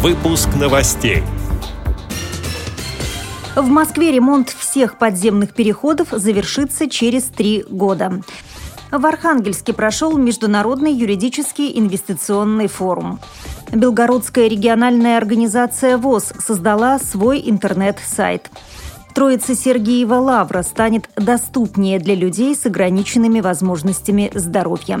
Выпуск новостей. В Москве ремонт всех подземных переходов завершится через три года. В Архангельске прошел Международный юридический инвестиционный форум. Белгородская региональная организация ВОЗ создала свой интернет-сайт. Троица Сергеева Лавра станет доступнее для людей с ограниченными возможностями здоровья.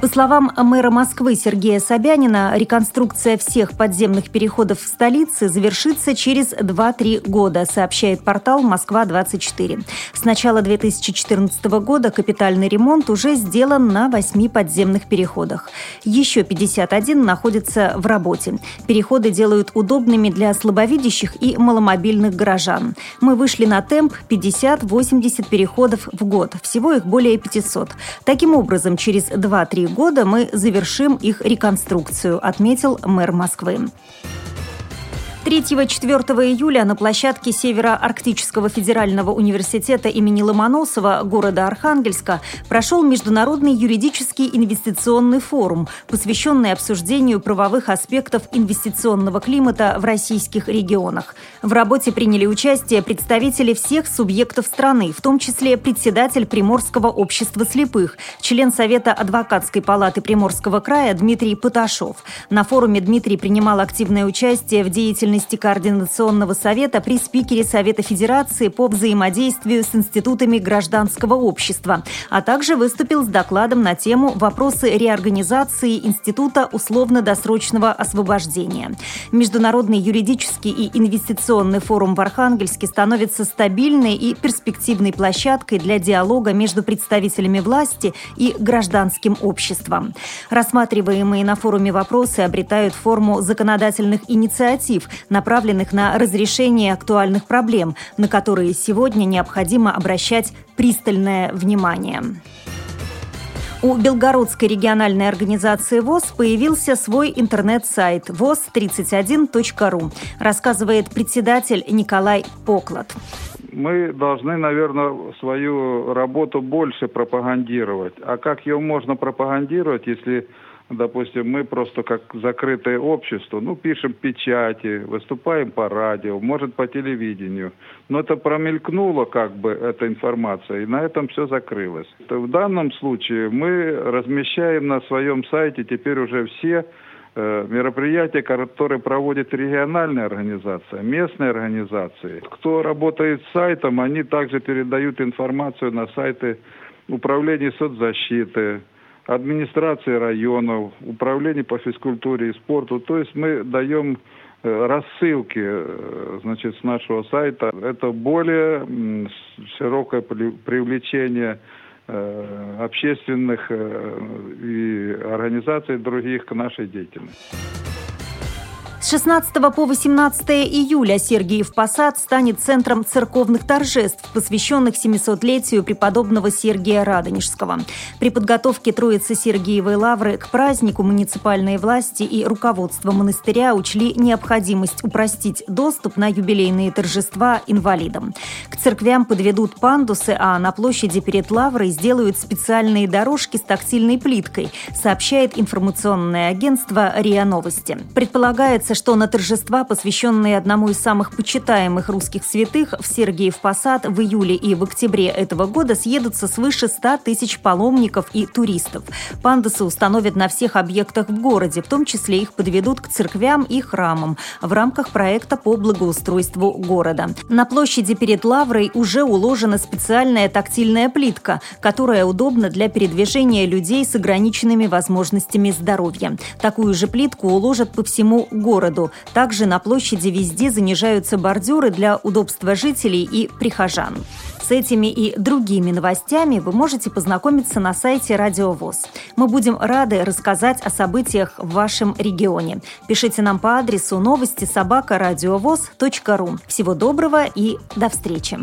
По словам мэра Москвы Сергея Собянина, реконструкция всех подземных переходов в столице завершится через 2-3 года, сообщает портал «Москва-24». С начала 2014 года капитальный ремонт уже сделан на 8 подземных переходах. Еще 51 находятся в работе. Переходы делают удобными для слабовидящих и маломобильных горожан. Мы вышли на темп 50-80 переходов в год. Всего их более 500. Таким образом, через 2-3 года мы завершим их реконструкцию, отметил мэр Москвы. 3-4 июля на площадке Северо-Арктического федерального университета имени Ломоносова города Архангельска прошел Международный юридический инвестиционный форум, посвященный обсуждению правовых аспектов инвестиционного климата в российских регионах. В работе приняли участие представители всех субъектов страны, в том числе председатель Приморского общества слепых, член Совета адвокатской палаты Приморского края Дмитрий Поташов. На форуме Дмитрий принимал активное участие в деятельности деятельности Координационного совета при спикере Совета Федерации по взаимодействию с институтами гражданского общества, а также выступил с докладом на тему «Вопросы реорганизации Института условно-досрочного освобождения». Международный юридический и инвестиционный форум в Архангельске становится стабильной и перспективной площадкой для диалога между представителями власти и гражданским обществом. Рассматриваемые на форуме вопросы обретают форму законодательных инициатив, направленных на разрешение актуальных проблем, на которые сегодня необходимо обращать пристальное внимание. У Белгородской региональной организации ВОЗ появился свой интернет-сайт voz31.ru, рассказывает председатель Николай Поклад. Мы должны, наверное, свою работу больше пропагандировать. А как ее можно пропагандировать, если допустим, мы просто как закрытое общество, ну, пишем печати, выступаем по радио, может, по телевидению. Но это промелькнуло, как бы, эта информация, и на этом все закрылось. В данном случае мы размещаем на своем сайте теперь уже все э, мероприятия, которые проводит региональная организация, местные организации. Кто работает с сайтом, они также передают информацию на сайты управления соцзащиты, администрации районов, управления по физкультуре и спорту. То есть мы даем э, рассылки э, значит, с нашего сайта. Это более широкое привлечение э, общественных и организаций других к нашей деятельности. С 16 по 18 июля Сергиев Посад станет центром церковных торжеств, посвященных 700-летию преподобного Сергия Радонежского. При подготовке Троицы Сергиевой Лавры к празднику муниципальные власти и руководство монастыря учли необходимость упростить доступ на юбилейные торжества инвалидам. К церквям подведут пандусы, а на площади перед Лаврой сделают специальные дорожки с тактильной плиткой, сообщает информационное агентство РИА Новости. Предполагается, что на торжества, посвященные одному из самых почитаемых русских святых, в Сергиев Посад в июле и в октябре этого года съедутся свыше 100 тысяч паломников и туристов. Пандусы установят на всех объектах в городе, в том числе их подведут к церквям и храмам в рамках проекта по благоустройству города. На площади перед Лаврой уже уложена специальная тактильная плитка, которая удобна для передвижения людей с ограниченными возможностями здоровья. Такую же плитку уложат по всему городу городу. Также на площади везде занижаются бордюры для удобства жителей и прихожан. С этими и другими новостями вы можете познакомиться на сайте Радио ВОЗ. Мы будем рады рассказать о событиях в вашем регионе. Пишите нам по адресу новости собака ру. Всего доброго и до встречи!